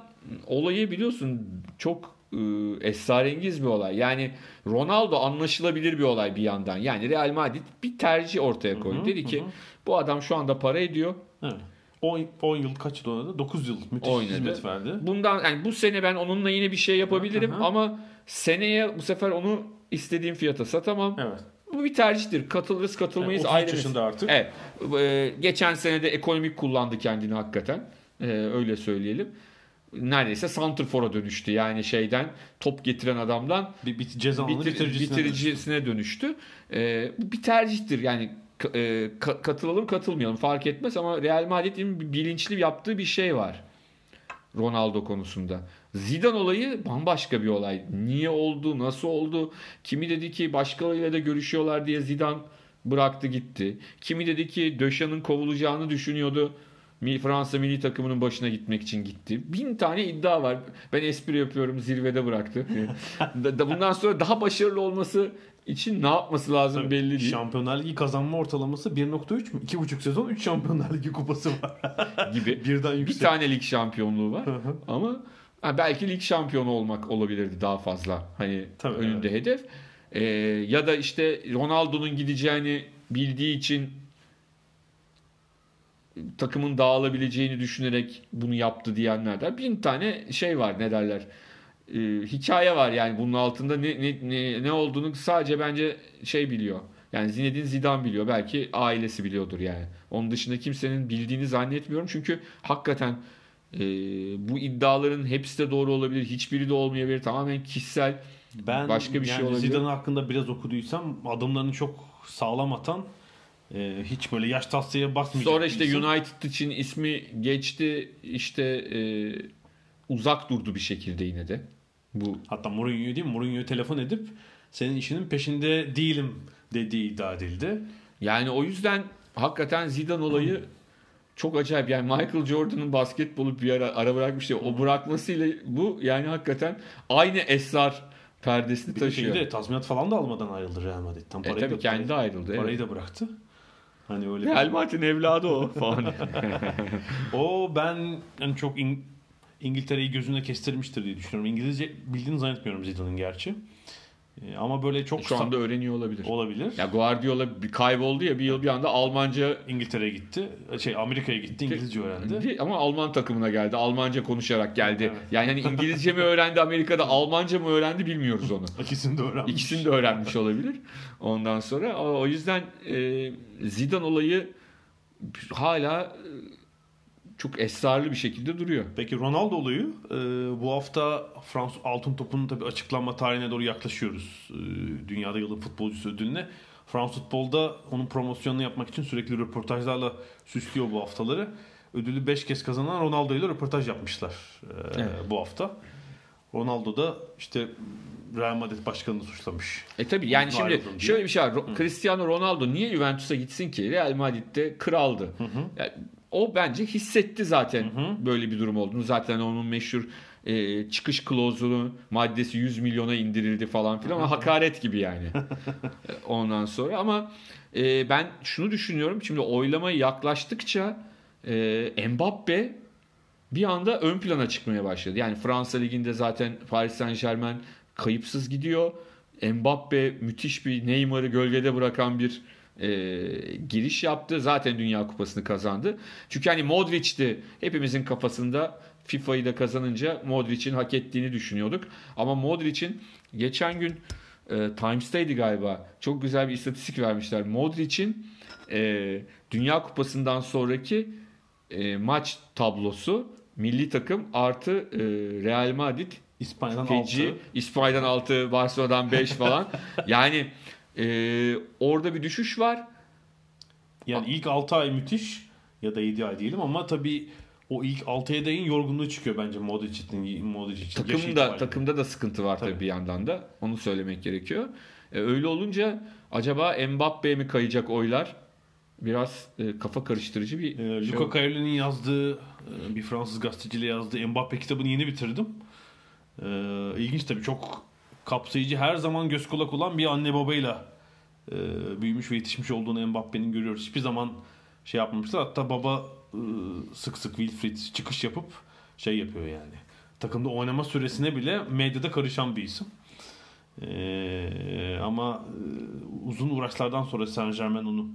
olayı biliyorsun çok e, esrarengiz bir olay. Yani Ronaldo anlaşılabilir bir olay bir yandan. Yani Real Madrid bir tercih ortaya koydu. Hı hı, Dedi ki hı. bu adam şu anda para ediyor. Evet. 10, 10 yıl kaç yıl oynadı? 9 yıl müthiş Oynadı. hizmet verdi. Bundan yani bu sene ben onunla yine bir şey yapabilirim hı. ama seneye bu sefer onu istediğim fiyata satamam. Evet. Bu bir tercihtir. Katılırız katılmayız Yani 33 ayrı yaşında artık. Evet. Ee, geçen sene de ekonomik kullandı kendini hakikaten. Ee, öyle söyleyelim. Neredeyse santrfora dönüştü. Yani şeyden top getiren adamdan Bir, bir ceza alanı bitir- bitiricisine. bitiricisine dönüştü. Ee, bu bir tercihtir. Yani e, ka- katılalım katılmayalım fark etmez ama Real Madrid'in bilinçli yaptığı bir şey var. Ronaldo konusunda. Zidane olayı bambaşka bir olay. Niye oldu, nasıl oldu? Kimi dedi ki başkalarıyla da görüşüyorlar diye Zidane bıraktı gitti. Kimi dedi ki Döşan'ın kovulacağını düşünüyordu. Fransa milli takımının başına gitmek için gitti. Bin tane iddia var. Ben espri yapıyorum zirvede bıraktı. [laughs] Da- da Bundan sonra daha başarılı olması için ne yapması lazım Tabii, belli değil Şampiyonlar Ligi kazanma ortalaması 1.3 mü? 2.5 sezon 3 Şampiyonlar Ligi kupası var. [laughs] gibi. Birden Bir yüksek. tane lig şampiyonluğu var. Ama ha, belki lig şampiyonu olmak olabilirdi daha fazla. Hani Tabii, önünde hedef. Ee, ya da işte Ronaldo'nun gideceğini bildiği için takımın dağılabileceğini düşünerek bunu yaptı diyenler de bin tane şey var ne derler Ee, hikaye var yani bunun altında ne, ne, ne, ne olduğunu sadece bence şey biliyor. Yani Zinedine Zidane biliyor. Belki ailesi biliyordur yani. Onun dışında kimsenin bildiğini zannetmiyorum. Çünkü hakikaten E, bu iddiaların hepsi de doğru olabilir. Hiçbiri de olmayabilir. Tamamen kişisel Ben başka bir yani şey olabilir. Zidane hakkında biraz okuduysam adımlarını çok sağlam atan e, hiç böyle yaş tasfiye basmayacak. Sonra işte. United için ismi geçti. İşte e, uzak durdu bir şekilde yine de. Bu Hatta Mourinho değil? Mourinho'ya telefon edip senin işinin peşinde değilim dediği iddia edildi. yani o yüzden hakikaten Zidane olayı çok acayip. Yani Michael Jordan'ın basketbolu bir ara, ara bırakmıştı. O bırakmasıyla bu yani hakikaten aynı esrar perdesini Bir de taşıyor. şeyde tazminat falan da almadan ayrıldı Real Madrid'den. E Parayı tabii da, kendi ayrıldı. evet. Parayı da bıraktı. Hani öyle Real Madrid'in evladı o falan. [laughs] O ben yani çok İng- İngiltere'yi gözünde kestirmiştir diye düşünüyorum. İngilizce bildiğini zannetmiyorum Zidane'ın gerçi. Ee, ama böyle çok Şu anda öğreniyor olabilir. olabilir. Ya Guardiola bir kayboldu ya bir yıl bir anda Almanca İngiltere'ye gitti. Şey Amerika'ya gitti. İngilizce öğrendi. ama Alman takımına geldi. Almanca konuşarak geldi. Evet. Yani hani İngilizce mi öğrendi Amerika'da Almanca mı öğrendi bilmiyoruz onu. [laughs] İkisini de öğrenmiş. İkisini de öğrenmiş olabilir. Ondan sonra o yüzden e, Zidane olayı hala çok esrarlı bir şekilde duruyor. Peki Ronaldo olayı e, bu hafta Fransız altın topunun tabii açıklanma tarihine doğru yaklaşıyoruz. E, dünyada yılın futbolcusu ödülüne. Fransız futbolda onun promosyonunu yapmak için sürekli röportajlarla süslüyor bu haftaları. Ödülü 5 kez kazanan Ronaldo ile röportaj yapmışlar e, Evet. bu hafta. Ronaldo da işte Real Madrid başkanını suçlamış. E tabi yani Uzun şimdi şöyle bir şey var. Ro- Cristiano Ronaldo niye Juventus'a gitsin ki? Real Madrid'de kraldı. Yani o bence hissetti zaten böyle bir durum olduğunu. Zaten onun meşhur e, çıkış klozunu maddesi 100 milyona indirildi falan filan ama hakaret gibi yani. [laughs] Ondan sonra ama e, ben şunu düşünüyorum. Şimdi oylama yaklaştıkça e, Mbappe bir anda ön plana çıkmaya başladı. Yani Fransa Ligi'nde zaten Paris Saint Germain kayıpsız gidiyor. Mbappe müthiş bir Neymar'ı gölgede bırakan bir e, giriş yaptı. Zaten Dünya Kupası'nı kazandı. Çünkü hani Modric'ti hepimizin kafasında FIFA'yı da kazanınca Modric'in hak ettiğini düşünüyorduk. Ama Modric'in geçen gün e, Times'taydı galiba. Çok güzel bir istatistik vermişler. Modric'in e, Dünya Kupası'ndan sonraki e, maç tablosu milli takım artı e, Real Madrid İspanya'dan Feci, 6. İspanya'dan 6, Barcelona'dan 5 falan. [laughs] yani e, orada bir düşüş var. Yani ilk 6 ay müthiş ya da 7 ay diyelim ama tabii o ilk 6-7 ayın yorgunluğu çıkıyor bence Modric için. Modric için. Takımda takımda da sıkıntı var tabii, Tabii. bir yandan da. Onu söylemek gerekiyor. E, öyle olunca acaba Mbappe'ye mi kayacak oylar? Biraz e, kafa karıştırıcı bir Ee, şey Luca oldu. Cairoli'nin yazdığı e, bir Fransız gazeteciyle yazdığı Mbappe kitabını yeni bitirdim. Ee, ilginç tabii çok kapsayıcı her zaman göz kulak olan bir anne babayla e, büyümüş ve yetişmiş olduğunu Mbappe'nin görüyoruz. Hiçbir zaman şey yapmamışlar. Hatta baba e, sık sık Wilfried çıkış yapıp şey yapıyor yani. Takımda oynama süresine bile medyada karışan bir isim. Ee, ama e, uzun uğraşlardan sonra Saint Germain onu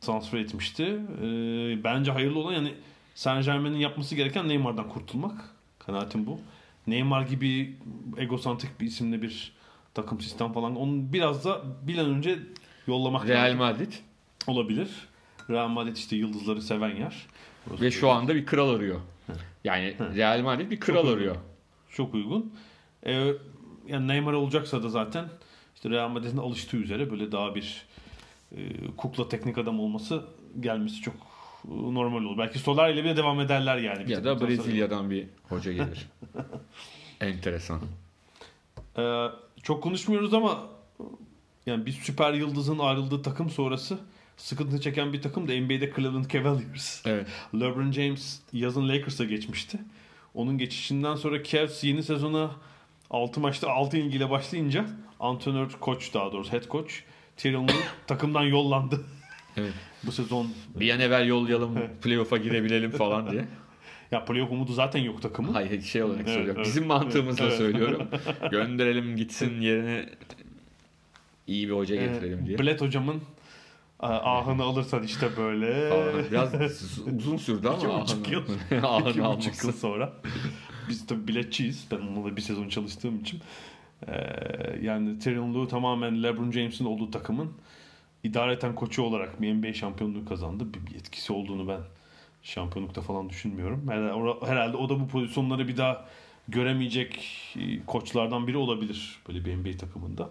transfer etmişti. Ee, bence hayırlı olan yani Saint Germain'in yapması gereken Neymar'dan kurtulmak. Kanaatim bu. Neymar gibi egosantrik bir isimle bir takım sistem falan onu biraz da bir an önce yollamak Real lazım. Madrid olabilir. Real Madrid işte yıldızları seven yer. Burası ve şu anda bir kral arıyor. Yani Real Madrid bir kral Çok arıyor. çok uygun. Ee, yani Neymar olacaksa da zaten işte Real Madrid'in alıştığı üzere böyle daha bir e, kukla teknik adam olması gelmesi çok normal olur. Belki Solari ile bile devam ederler yani. Ya da Brezilya'dan bir hoca gelir. [laughs] Enteresan. Ee, çok konuşmuyoruz ama yani bir süper yıldızın ayrıldığı takım sonrası sıkıntı çeken bir takım da NBA'de Cleveland Cavaliers. Evet. LeBron James yazın Lakers'a geçmişti. Onun geçişinden sonra Cavs yeni sezona 6 maçta 6 ilgiyle başlayınca antrenör koç daha doğrusu head coach Tyronn Lue takımdan yollandı. [laughs] Evet. Bu sezon Bir an evvel yollayalım playoff'a girebilelim falan diye. [laughs] ya playoff umudu zaten yok takımın. Hayır şey olarak Evet, söylüyorum. evet. Bizim mantığımızla Evet. söylüyorum. [laughs] Gönderelim gitsin yerine iyi bir hoca getirelim diye. Bled hocamın ahını alırsan işte böyle. Biraz [laughs] uzun sürdü ama İki buçuk yıl. ahını, ahını İki buçuk yıl sonra. Biz tabii biletçiyiz. Ben onunla da bir sezon çalıştığım için. Ee, yani Lue tamamen LeBron James'in olduğu takımın idareten koçu olarak bir NBA şampiyonluğu kazandı. Bir etkisi olduğunu ben Şampiyonlukta falan düşünmüyorum. Herhalde, o da bu pozisyonları bir daha göremeyecek e, koçlardan biri olabilir böyle bir NBA takımında.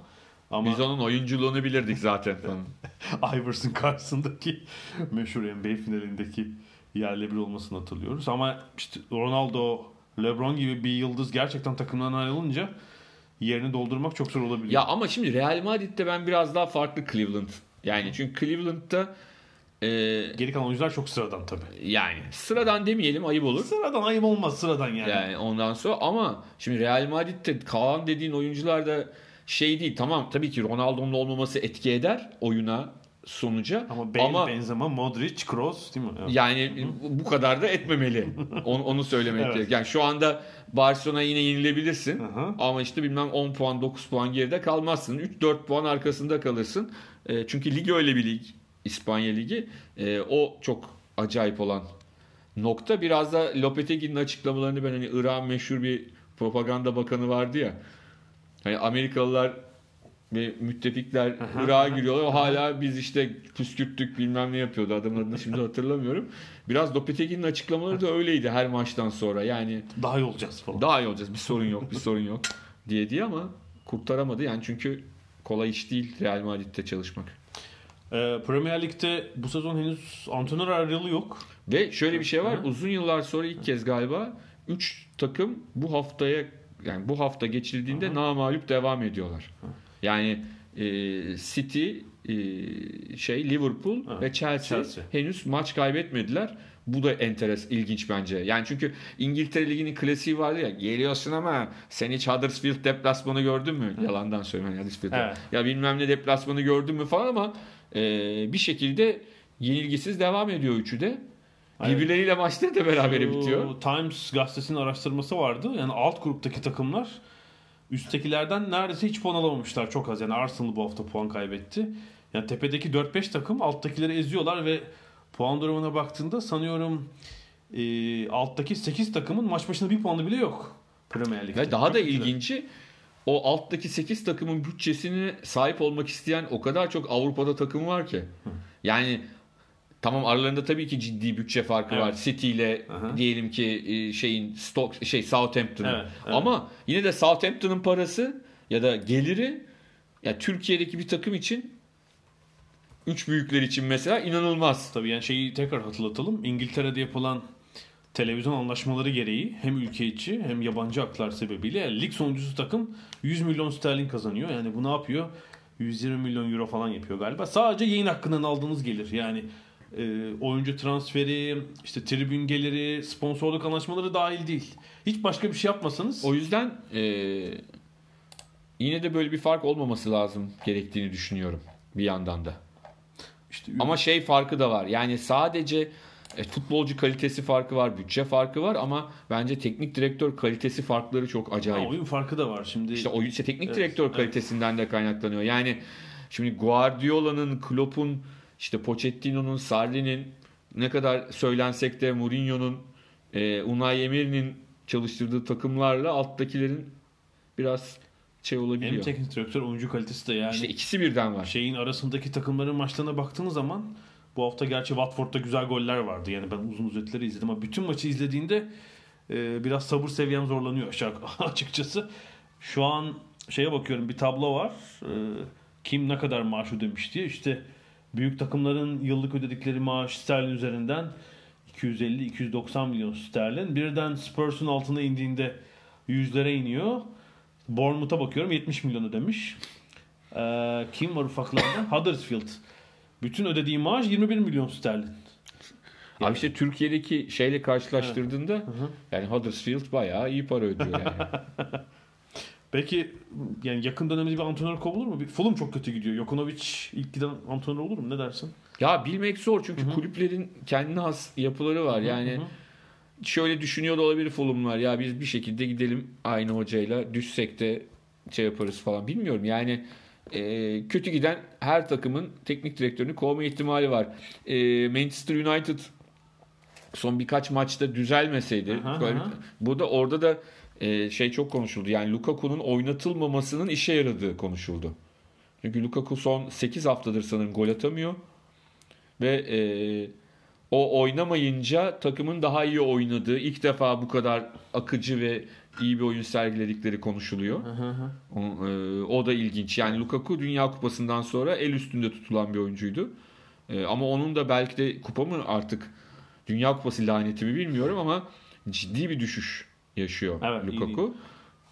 Ama Biz onun oyunculuğunu bilirdik zaten. [laughs] Iverson karşısındaki [laughs] meşhur NBA finalindeki yerle bir olmasını hatırlıyoruz. Ama işte Ronaldo, LeBron gibi bir yıldız gerçekten takımdan ayrılınca yerini doldurmak çok zor olabilir. Ya ama şimdi Real Madrid'de ben biraz daha farklı Cleveland. Yani çünkü Cleveland'da e, geri kalan oyuncular çok sıradan tabii. Yani sıradan demeyelim ayıp olur. Sıradan ayıp olmaz sıradan yani. Yani ondan sonra ama şimdi Real Madrid'de kalan dediğin oyuncular da şey değil. Tamam tabii ki Ronaldo'nun olmaması etki eder oyuna sonuca. Ama Bale, ama, Benzema, Modric, Kroos değil mi? Evet. Yani bu kadar da etmemeli. [laughs] onu, onu söylemek evet. Yani şu anda Barcelona yine yenilebilirsin. Hı-hı. Ama işte bilmem 10 puan 9 puan geride kalmazsın. 3-4 puan arkasında kalırsın. E, çünkü lig öyle bir lig. İspanya Ligi. E, o çok acayip olan nokta. Biraz da Lopetegui'nin açıklamalarını ben hani Irak'ın meşhur bir propaganda bakanı vardı ya. Hani Amerikalılar ve müttefikler Irak'a giriyorlar. O hala biz işte püskürttük bilmem ne yapıyordu. Adamın adını şimdi hatırlamıyorum. Biraz Lopetegui'nin açıklamaları da öyleydi her maçtan sonra. Yani daha iyi olacağız falan. Daha iyi olacağız. Bir sorun yok, bir sorun yok diye diye ama kurtaramadı. Yani çünkü kolay iş değil Real Madrid'de çalışmak. Ee, Premier Lig'de bu sezon henüz antrenör ayrılığı yok. Ve şöyle bir şey var. Hı. Uzun yıllar sonra ilk kez galiba 3 takım bu haftaya yani bu hafta geçildiğinde Hı. namalup devam ediyorlar. Hı. Yani e, City, e, şey Liverpool Hı. ve Chelsea, Chelsea henüz maç kaybetmediler. Bu da enteres, ilginç bence. Yani çünkü İngiltere Ligi'nin klasiği vardı ya. Geliyorsun ama sen hiç Huddersfield deplasmanı gördün mü? Yalandan söylüyorum Huddersfield'ı. Evet. Ya bilmem ne deplasmanı gördün mü falan ama e, bir şekilde yenilgisiz devam ediyor üçü de. Birbirleriyle maçları da beraber bitiyor. Times gazetesinin araştırması vardı. Yani alt gruptaki takımlar üsttekilerden neredeyse hiç puan alamamışlar. Çok az. Yani Arsenal bu hafta puan kaybetti. Yani tepedeki 4-5 takım alttakileri eziyorlar ve puan durumuna baktığında sanıyorum e, alttaki 8 takımın maç başına bir puanı bile yok. Premier Lig'de. Ve daha çok da güzel. ilginci o alttaki 8 takımın bütçesine sahip olmak isteyen o kadar çok Avrupa'da takım var ki. Yani Tamam aralarında tabii ki ciddi bütçe farkı evet. var. City ile Aha. diyelim ki e, şeyin Stoke şey Southampton'ın. Evet, evet. Ama yine de Southampton'ın parası ya da geliri ya Türkiye'deki bir takım için üç büyükler için mesela inanılmaz. Tabii yani şeyi tekrar hatırlatalım. İngiltere'de yapılan televizyon anlaşmaları gereği hem ülke içi hem yabancı haklar sebebiyle yani lig sonuncusu takım 100 milyon sterlin kazanıyor. Yani bu ne yapıyor? 120 milyon euro falan yapıyor galiba. Sadece yayın hakkından aldığınız gelir. Yani e, oyuncu transferi, işte tribün geliri, sponsorluk anlaşmaları dahil değil. Hiç başka bir şey yapmasanız. O yüzden e, yine de böyle bir fark olmaması lazım gerektiğini düşünüyorum bir yandan da. İşte, ama şey farkı da var. Yani sadece e, futbolcu kalitesi farkı var, bütçe farkı var ama bence teknik direktör kalitesi farkları çok acayip. Ha, oyun farkı da var şimdi. İşte oyun işte teknik evet, direktör evet. kalitesinden de kaynaklanıyor. Yani şimdi Guardiola'nın, Klopp'un işte Pochettino'nun, Sarri'nin ne kadar söylensek de Mourinho'nun, e, Unai Emery'nin çalıştırdığı takımlarla alttakilerin biraz şey olabiliyor. Hem teknik direktör oyuncu kalitesi de yani. İşte ikisi birden var. Şeyin arasındaki takımların maçlarına baktığınız zaman bu hafta gerçi Watford'da güzel goller vardı. Yani ben uzun özetleri izledim ama bütün maçı izlediğinde e, biraz sabır seviyem zorlanıyor [laughs] aşağı açıkçası. Şu an şeye bakıyorum bir tablo var. E, kim ne kadar maaş ödemiş diye. İşte Büyük takımların yıllık ödedikleri maaş sterlin üzerinden 250-290 milyon sterlin. Birden Spurs'un altına indiğinde yüzlere iniyor. Bournemouth'a bakıyorum 70 milyon ödemiş. Ee, kim var ufaklarda? [laughs] Huddersfield. Bütün ödediği maaş 21 milyon sterlin. Yani. Abi işte Türkiye'deki şeyle karşılaştırdığında evet. yani Huddersfield bayağı iyi para ödüyor yani. [laughs] Peki yani yakın dönemde bir antrenör kovulur mu? Fulham çok kötü gidiyor. Jokovic ilk giden antrenör olur mu? Ne dersin? Ya bilmek zor çünkü Hı-hı. kulüplerin kendine has yapıları var. Hı-hı. Yani Hı-hı. Şöyle düşünüyor da olabilir Fulham'lar. Ya biz bir şekilde gidelim aynı hocayla düşsek de şey yaparız falan. Bilmiyorum yani e, kötü giden her takımın teknik direktörünü kovma ihtimali var. E, Manchester United son birkaç maçta düzelmeseydi. Aha, böyle, aha. Bu da orada da e, şey çok konuşuldu. Yani Lukaku'nun oynatılmamasının işe yaradığı konuşuldu. Çünkü Lukaku son 8 haftadır sanırım gol atamıyor. Ve e, o oynamayınca takımın daha iyi oynadığı, ilk defa bu kadar akıcı ve iyi bir oyun sergiledikleri konuşuluyor. O, e, o da ilginç. Yani Lukaku Dünya Kupası'ndan sonra el üstünde tutulan bir oyuncuydu. E, ama onun da belki de kupa mı artık Dünya Kupası laneti mi bilmiyorum ama ciddi bir düşüş yaşıyor Evet, Lukaku.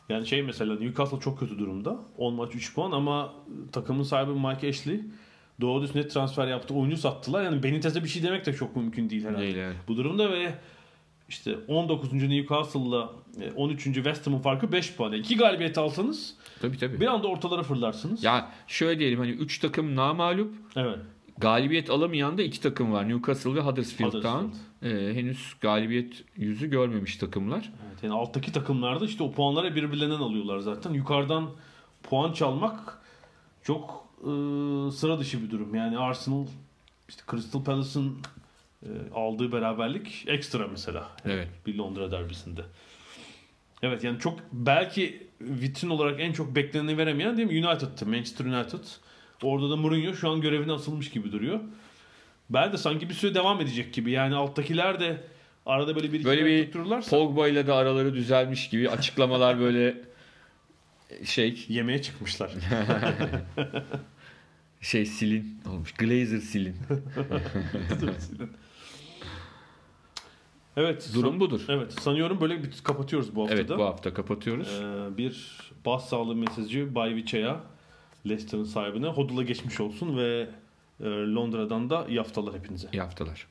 Yani şey mesela Newcastle çok kötü durumda. 10 maç 3 puan ama takımın sahibi Mike Ashley düz net transfer yaptı. Oyuncu sattılar. Yani Benitez'e bir şey demek de çok mümkün değil herhalde. Değil, evet. Bu durumda ve işte 19. Newcastle'la e, 13. West Ham'ın farkı 5 puan. 2 galibiyet alsanız Tabii tabii. bir anda ortalara fırlarsınız. Ya şöyle diyelim hani 3 takım namalup Evet. galibiyet alamayan da 2 takım var. Newcastle ve Huddersfield'dan. Huddersfield. E, henüz galibiyet yüzü görmemiş takımlar. Evet, yani alttaki takımlarda işte o puanları birbirlerinden alıyorlar zaten. Yukarıdan puan çalmak çok e, sıra dışı bir durum. Yani Arsenal işte Crystal Palace'ın e, aldığı beraberlik ekstra mesela. Evet. Bir Londra derbisinde. Evet yani çok belki vitrin olarak en çok bekleneni veremeyen değil mi? United'tı. Manchester United. Orada da Mourinho şu an görevine asılmış gibi duruyor. Ben de sanki bir süre devam edecek gibi. Yani alttakiler de arada böyle bir Böyle bir Pogba ile de araları düzelmiş gibi açıklamalar böyle [laughs] şey yemeğe çıkmışlar. [laughs] şey silin olmuş. Glazer silin. evet. Durum san- budur. Evet. Sanıyorum böyle bir kapatıyoruz bu haftada. Evet bu hafta kapatıyoruz. Ee, bir bas sağlığı mesajı Bay Vicha'ya Leicester'ın sahibine Hodul'a geçmiş olsun ve e, Londra'dan da iyi haftalar hepinize. İyi haftalar.